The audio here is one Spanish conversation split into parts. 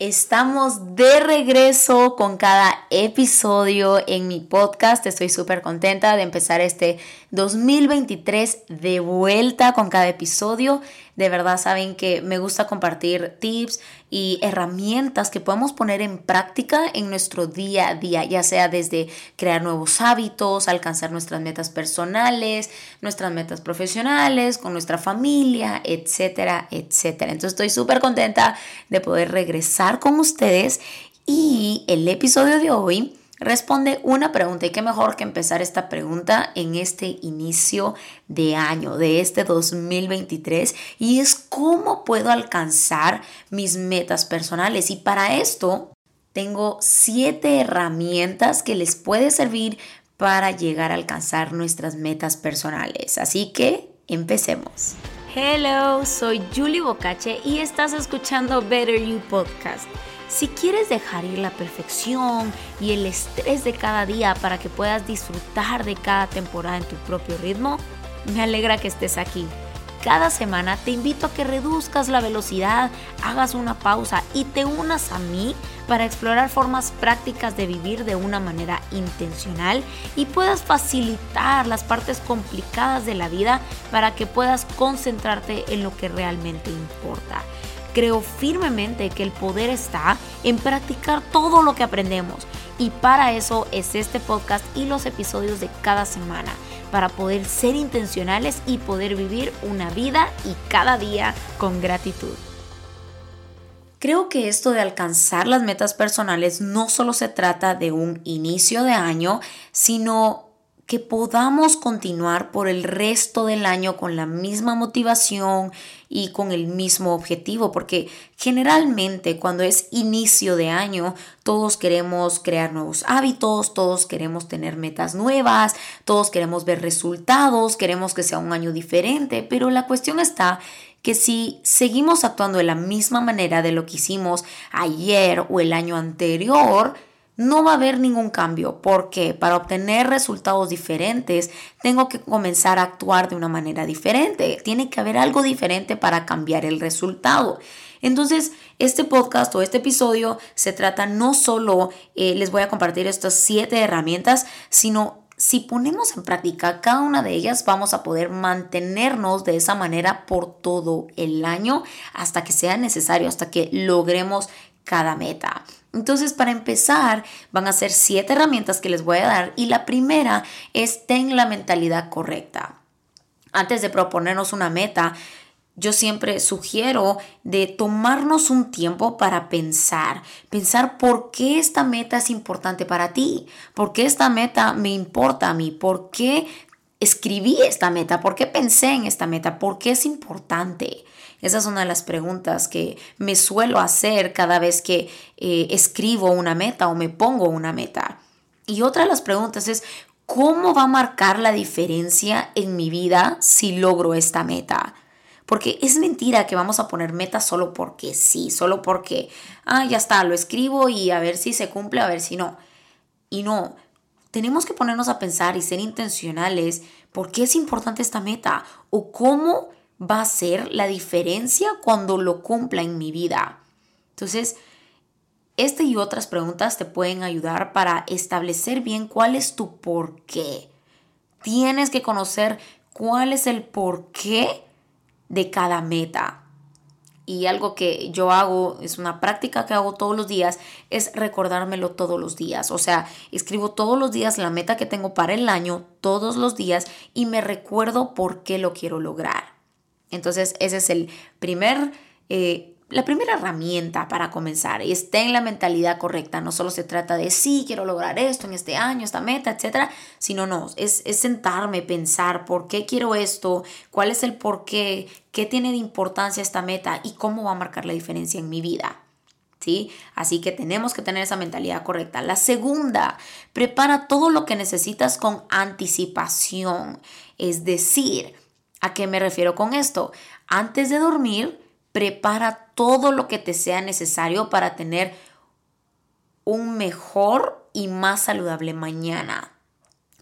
Estamos de regreso con cada episodio en mi podcast. Estoy súper contenta de empezar este 2023 de vuelta con cada episodio. De verdad saben que me gusta compartir tips y herramientas que podemos poner en práctica en nuestro día a día, ya sea desde crear nuevos hábitos, alcanzar nuestras metas personales, nuestras metas profesionales, con nuestra familia, etcétera, etcétera. Entonces estoy súper contenta de poder regresar con ustedes y el episodio de hoy responde una pregunta y qué mejor que empezar esta pregunta en este inicio de año, de este 2023 y es cómo puedo alcanzar mis metas personales y para esto tengo siete herramientas que les puede servir para llegar a alcanzar nuestras metas personales. Así que empecemos. Hello, soy Julie Bocache y estás escuchando Better You Podcast si quieres dejar ir la perfección y el estrés de cada día para que puedas disfrutar de cada temporada en tu propio ritmo, me alegra que estés aquí. Cada semana te invito a que reduzcas la velocidad, hagas una pausa y te unas a mí para explorar formas prácticas de vivir de una manera intencional y puedas facilitar las partes complicadas de la vida para que puedas concentrarte en lo que realmente importa. Creo firmemente que el poder está en practicar todo lo que aprendemos y para eso es este podcast y los episodios de cada semana, para poder ser intencionales y poder vivir una vida y cada día con gratitud. Creo que esto de alcanzar las metas personales no solo se trata de un inicio de año, sino que podamos continuar por el resto del año con la misma motivación y con el mismo objetivo, porque generalmente cuando es inicio de año, todos queremos crear nuevos hábitos, todos queremos tener metas nuevas, todos queremos ver resultados, queremos que sea un año diferente, pero la cuestión está que si seguimos actuando de la misma manera de lo que hicimos ayer o el año anterior, no va a haber ningún cambio porque para obtener resultados diferentes tengo que comenzar a actuar de una manera diferente. Tiene que haber algo diferente para cambiar el resultado. Entonces, este podcast o este episodio se trata no solo, eh, les voy a compartir estas siete herramientas, sino si ponemos en práctica cada una de ellas, vamos a poder mantenernos de esa manera por todo el año hasta que sea necesario, hasta que logremos cada meta. Entonces, para empezar, van a ser siete herramientas que les voy a dar y la primera es ten la mentalidad correcta. Antes de proponernos una meta, yo siempre sugiero de tomarnos un tiempo para pensar, pensar por qué esta meta es importante para ti, por qué esta meta me importa a mí, por qué escribí esta meta, por qué pensé en esta meta, por qué es importante. Esa es una de las preguntas que me suelo hacer cada vez que eh, escribo una meta o me pongo una meta. Y otra de las preguntas es, ¿cómo va a marcar la diferencia en mi vida si logro esta meta? Porque es mentira que vamos a poner metas solo porque sí, solo porque, ah, ya está, lo escribo y a ver si se cumple, a ver si no. Y no, tenemos que ponernos a pensar y ser intencionales por qué es importante esta meta o cómo va a ser la diferencia cuando lo cumpla en mi vida. Entonces, este y otras preguntas te pueden ayudar para establecer bien cuál es tu por qué. Tienes que conocer cuál es el por qué de cada meta. Y algo que yo hago, es una práctica que hago todos los días, es recordármelo todos los días. O sea, escribo todos los días la meta que tengo para el año, todos los días, y me recuerdo por qué lo quiero lograr. Entonces, ese es el primer, eh, la primera herramienta para comenzar. Y esté en la mentalidad correcta. No solo se trata de sí, quiero lograr esto en este año, esta meta, etcétera, sino no, es, es sentarme, pensar por qué quiero esto, cuál es el por qué, qué tiene de importancia esta meta y cómo va a marcar la diferencia en mi vida. ¿Sí? Así que tenemos que tener esa mentalidad correcta. La segunda, prepara todo lo que necesitas con anticipación. Es decir, ¿A qué me refiero con esto? Antes de dormir, prepara todo lo que te sea necesario para tener un mejor y más saludable mañana.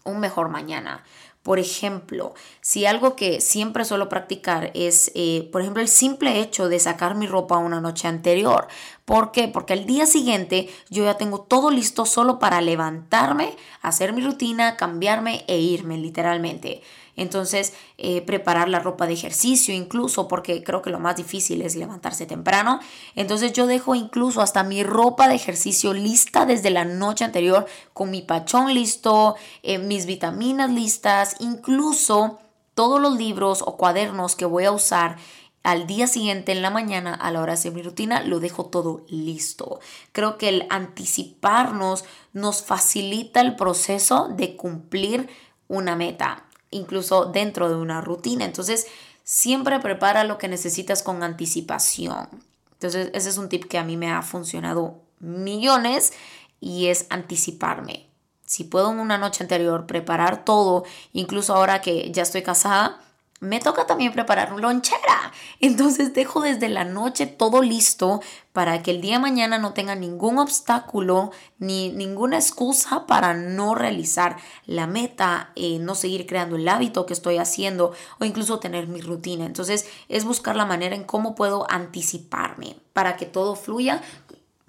Un mejor mañana. Por ejemplo, si algo que siempre suelo practicar es, eh, por ejemplo, el simple hecho de sacar mi ropa una noche anterior. ¿Por qué? Porque al día siguiente yo ya tengo todo listo solo para levantarme, hacer mi rutina, cambiarme e irme literalmente. Entonces, eh, preparar la ropa de ejercicio incluso, porque creo que lo más difícil es levantarse temprano. Entonces yo dejo incluso hasta mi ropa de ejercicio lista desde la noche anterior, con mi pachón listo, eh, mis vitaminas listas, incluso todos los libros o cuadernos que voy a usar al día siguiente en la mañana a la hora de hacer mi rutina lo dejo todo listo. Creo que el anticiparnos nos facilita el proceso de cumplir una meta incluso dentro de una rutina. Entonces, siempre prepara lo que necesitas con anticipación. Entonces, ese es un tip que a mí me ha funcionado millones y es anticiparme. Si puedo en una noche anterior preparar todo, incluso ahora que ya estoy casada, me toca también preparar lonchera. Entonces dejo desde la noche todo listo para que el día de mañana no tenga ningún obstáculo ni ninguna excusa para no realizar la meta, eh, no seguir creando el hábito que estoy haciendo o incluso tener mi rutina. Entonces es buscar la manera en cómo puedo anticiparme para que todo fluya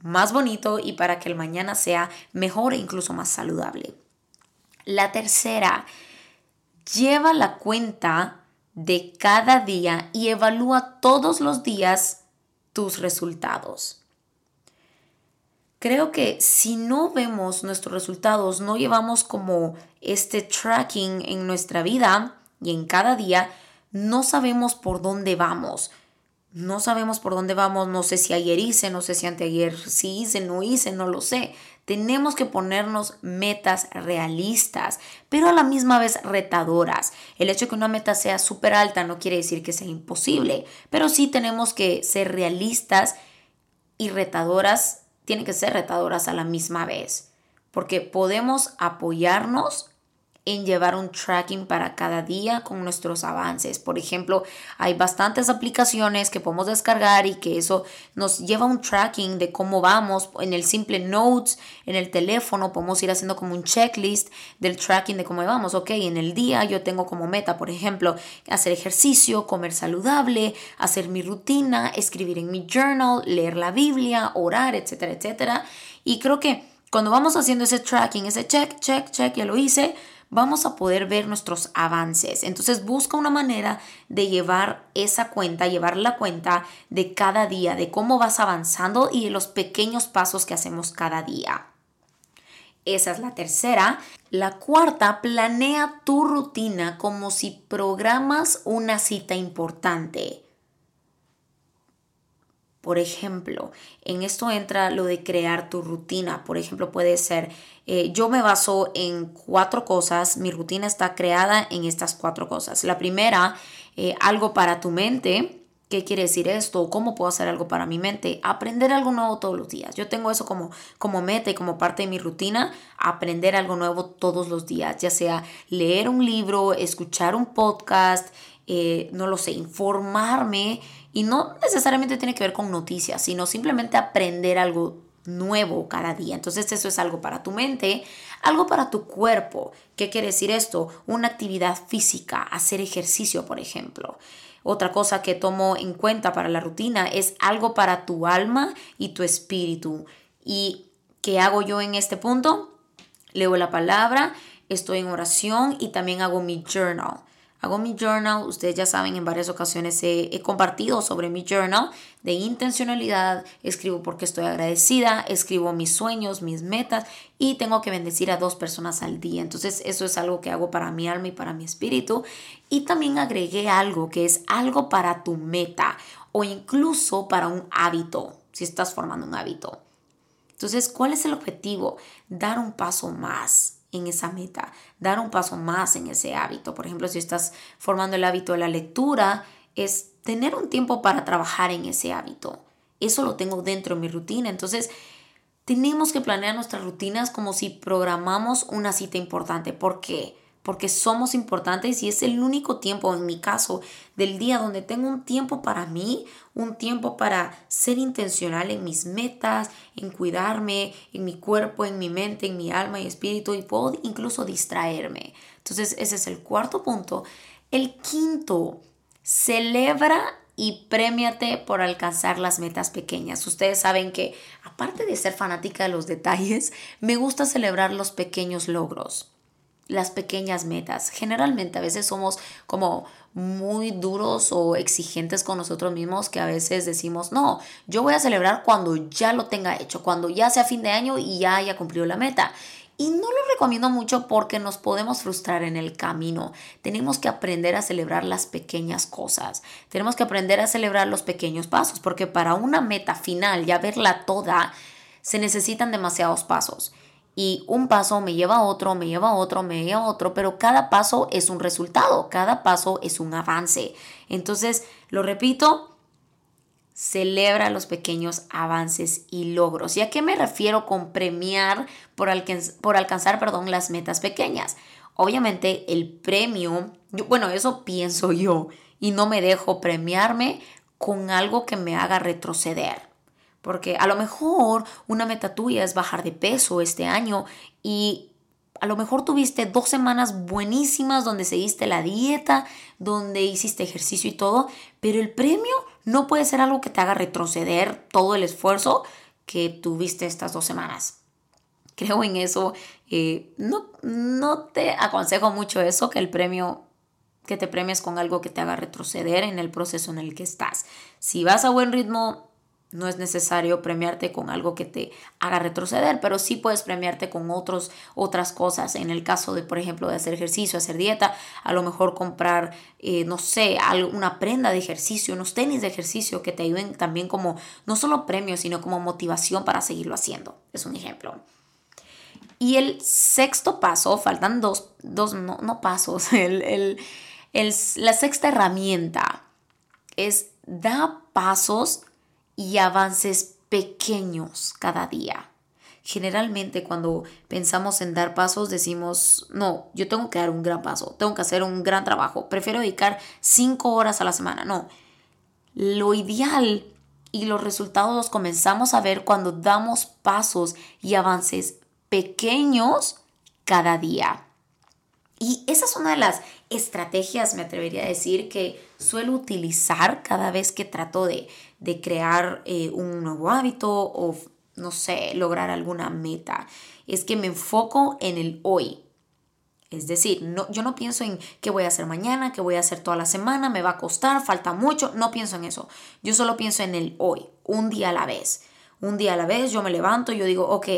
más bonito y para que el mañana sea mejor e incluso más saludable. La tercera, lleva la cuenta de cada día y evalúa todos los días tus resultados. Creo que si no vemos nuestros resultados, no llevamos como este tracking en nuestra vida y en cada día, no sabemos por dónde vamos. No sabemos por dónde vamos, no sé si ayer hice, no sé si anteayer sí hice, no hice, no lo sé. Tenemos que ponernos metas realistas, pero a la misma vez retadoras. El hecho de que una meta sea súper alta no quiere decir que sea imposible, pero sí tenemos que ser realistas y retadoras, tienen que ser retadoras a la misma vez, porque podemos apoyarnos en llevar un tracking para cada día con nuestros avances. Por ejemplo, hay bastantes aplicaciones que podemos descargar y que eso nos lleva un tracking de cómo vamos. En el simple Notes, en el teléfono, podemos ir haciendo como un checklist del tracking de cómo vamos. Ok, en el día yo tengo como meta, por ejemplo, hacer ejercicio, comer saludable, hacer mi rutina, escribir en mi journal, leer la Biblia, orar, etcétera, etcétera. Y creo que cuando vamos haciendo ese tracking, ese check, check, check, ya lo hice, vamos a poder ver nuestros avances. Entonces busca una manera de llevar esa cuenta, llevar la cuenta de cada día, de cómo vas avanzando y de los pequeños pasos que hacemos cada día. Esa es la tercera. La cuarta, planea tu rutina como si programas una cita importante. Por ejemplo, en esto entra lo de crear tu rutina. Por ejemplo, puede ser, eh, yo me baso en cuatro cosas, mi rutina está creada en estas cuatro cosas. La primera, eh, algo para tu mente. ¿Qué quiere decir esto? ¿Cómo puedo hacer algo para mi mente? Aprender algo nuevo todos los días. Yo tengo eso como, como meta y como parte de mi rutina, aprender algo nuevo todos los días, ya sea leer un libro, escuchar un podcast, eh, no lo sé, informarme y no necesariamente tiene que ver con noticias, sino simplemente aprender algo nuevo cada día. Entonces eso es algo para tu mente, algo para tu cuerpo. ¿Qué quiere decir esto? Una actividad física, hacer ejercicio, por ejemplo. Otra cosa que tomo en cuenta para la rutina es algo para tu alma y tu espíritu. ¿Y qué hago yo en este punto? Leo la palabra, estoy en oración y también hago mi journal. Hago mi journal, ustedes ya saben, en varias ocasiones he, compartido sobre mi journal de intencionalidad, escribo porque estoy agradecida, escribo mis sueños, mis metas y tengo que bendecir a dos personas al día. Entonces eso es algo que hago para mi alma y para mi espíritu. Y también agregué algo que es algo para tu meta o incluso para un hábito, si estás formando un hábito. Entonces, ¿cuál es el objetivo? Dar un paso más en esa meta, dar un paso más en ese hábito. Por ejemplo, si estás formando el hábito de la lectura, es tener un tiempo para trabajar en ese hábito. Eso lo tengo dentro de mi rutina. Entonces, tenemos que planear nuestras rutinas como si programamos una cita importante. ¿Por qué? Porque somos importantes y es el único tiempo, en mi caso, del día donde tengo un tiempo para mí, un tiempo para ser intencional en mis metas, en cuidarme, en mi cuerpo, en mi mente, en mi alma y espíritu y puedo incluso distraerme. Entonces, ese es el cuarto punto. El quinto, celebra y premiate por alcanzar las metas pequeñas. Ustedes saben que, aparte de ser fanática de los detalles, me gusta celebrar los pequeños logros, las pequeñas metas. Generalmente a veces somos como muy duros o exigentes con nosotros mismos que a veces decimos, no, yo voy a celebrar cuando ya lo tenga hecho, cuando ya sea fin de año y ya haya cumplido la meta. Y no lo recomiendo mucho porque nos podemos frustrar en el camino. Tenemos que aprender a celebrar las pequeñas cosas. Tenemos que aprender a celebrar los pequeños pasos porque para una meta final, ya verla toda, se necesitan demasiados pasos. Y un paso me lleva a otro, me lleva a otro, me lleva a otro, pero cada paso es un resultado, cada paso es un avance. Entonces, lo repito, celebra los pequeños avances y logros. ¿Y a qué me refiero con premiar por, por alcanzar perdón, las metas pequeñas? Obviamente el premio, bueno, eso pienso yo y no me dejo premiarme con algo que me haga retroceder. Porque a lo mejor una meta tuya es bajar de peso este año y a lo mejor tuviste dos semanas buenísimas donde seguiste la dieta, donde hiciste ejercicio y todo, pero el premio no puede ser algo que te haga retroceder todo el esfuerzo que tuviste estas dos semanas. Creo en eso. Eh, no, no te aconsejo mucho eso, que el premio, que te premies con algo que te haga retroceder en el proceso en el que estás. Si vas a buen ritmo, no es necesario premiarte con algo que te haga retroceder, pero sí puedes premiarte con otros, otras cosas. En el caso de, por ejemplo, de hacer ejercicio, hacer dieta, a lo mejor comprar, eh, no sé, una prenda de ejercicio, unos tenis de ejercicio que te ayuden también como, no solo premios, sino como motivación para seguirlo haciendo. Es un ejemplo. Y el sexto paso, faltan dos, dos no, pasos, el, la sexta herramienta es da pasos y avances pequeños cada día. Generalmente cuando pensamos en dar pasos decimos, no, yo tengo que dar un gran paso, tengo que hacer un gran trabajo, prefiero dedicar cinco horas a la semana. No, lo ideal y los resultados los comenzamos a ver cuando damos pasos y avances pequeños cada día. Y esa es una de las estrategias, me atrevería a decir, que suelo utilizar cada vez que trato de, crear eh, un nuevo hábito o, no sé, lograr alguna meta. Es que me enfoco en el hoy. Es decir, no, yo no pienso en qué voy a hacer mañana, qué voy a hacer toda la semana, me va a costar, falta mucho. No pienso en eso. Yo solo pienso en el hoy, un día a la vez. Un día a la vez yo me levanto y yo digo, ok,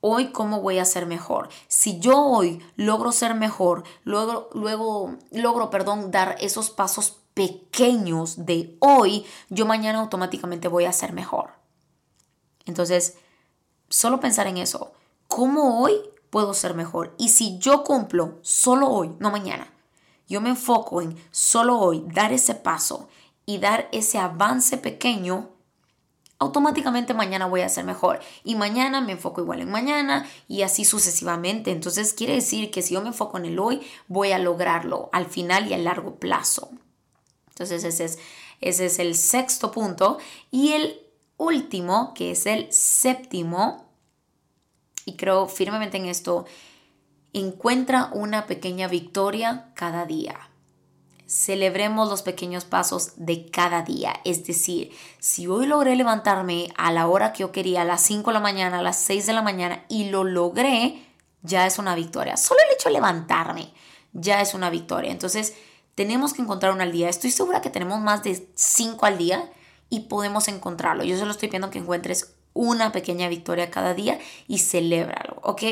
hoy cómo voy a ser mejor. Si yo hoy logro ser mejor, luego, luego logro, perdón, dar esos pasos pequeños de hoy, yo mañana automáticamente voy a ser mejor. Entonces, solo pensar en eso. ¿Cómo hoy puedo ser mejor? Y si yo cumplo solo hoy, no mañana, yo me enfoco en solo hoy dar ese paso y dar ese avance pequeño, automáticamente mañana voy a ser mejor y mañana me enfoco igual en mañana y así sucesivamente. Entonces quiere decir que si yo me enfoco en el hoy, voy a lograrlo al final y a largo plazo. Entonces ese es, ese es el sexto punto. Y el último, que es el séptimo, y creo firmemente en esto, encuentra una pequeña victoria cada día. Celebremos los pequeños pasos de cada día. Es decir, si hoy logré levantarme a la hora que yo quería, a las 5 de la mañana, a las 6 de la mañana, y lo logré, ya es una victoria. Solo el hecho de levantarme ya es una victoria. Entonces, tenemos que encontrar una al día. Estoy segura que tenemos más de 5 al día y podemos encontrarlo. Yo solo estoy pidiendo que encuentres una pequeña victoria cada día y celébralo. Ok,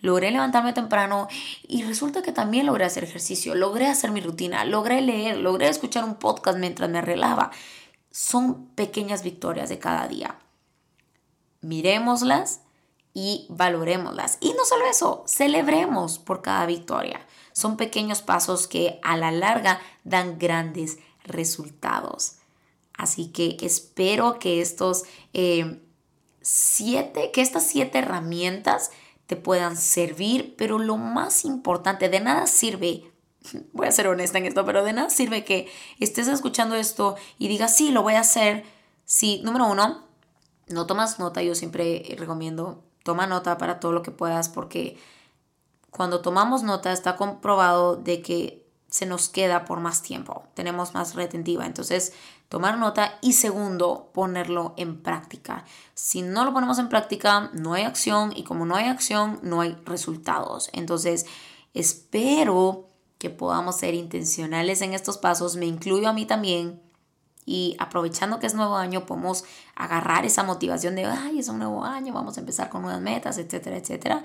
logré levantarme temprano y resulta que también logré hacer ejercicio, logré hacer mi rutina, logré leer, logré escuchar un podcast mientras me arreglaba. Son pequeñas victorias de cada día. Miremoslas y valorémoslas. Y no solo eso, celebremos por cada victoria. Son pequeños pasos que a la larga dan grandes resultados. Así que espero que estos... Eh, siete, que estas siete herramientas te puedan servir, pero lo más importante, de nada sirve, voy a ser honesta en esto, pero de nada sirve que estés escuchando esto y digas, sí, lo voy a hacer. Si, número uno, no tomas nota, yo siempre recomiendo, toma nota para todo lo que puedas, porque cuando tomamos nota está comprobado de que se nos queda por más tiempo, tenemos más retentiva. Entonces, tomar nota y segundo, ponerlo en práctica. Si no lo ponemos en práctica, no hay acción y como no hay acción, no hay resultados. Entonces, espero que podamos ser intencionales en estos pasos, me incluyo a mí también. Y aprovechando que es nuevo año, podemos agarrar esa motivación de, ay, es un nuevo año, vamos a empezar con nuevas metas, etcétera, etcétera.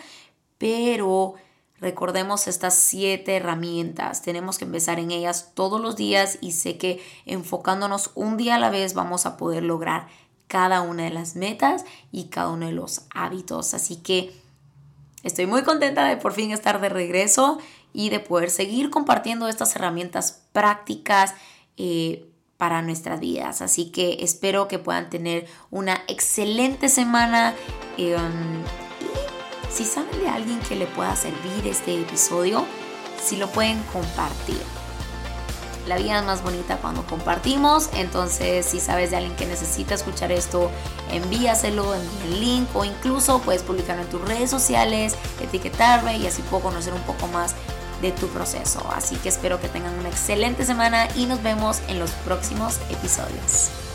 Pero Recordemos estas siete herramientas, tenemos que empezar en ellas todos los días y sé que enfocándonos un día a la vez vamos a poder lograr cada una de las metas y cada uno de los hábitos. Así que estoy muy contenta de por fin estar de regreso y de poder seguir compartiendo estas herramientas prácticas eh, para nuestras vidas. Así que espero que puedan tener una excelente semana. Eh, si saben de alguien que le pueda servir este episodio, si lo pueden compartir. La vida es más bonita cuando compartimos, entonces si sabes de alguien que necesita escuchar esto, envíaselo, envía el link o incluso puedes publicarlo en tus redes sociales, etiquetarme y así puedo conocer un poco más de tu proceso. Así que espero que tengan una excelente semana y nos vemos en los próximos episodios.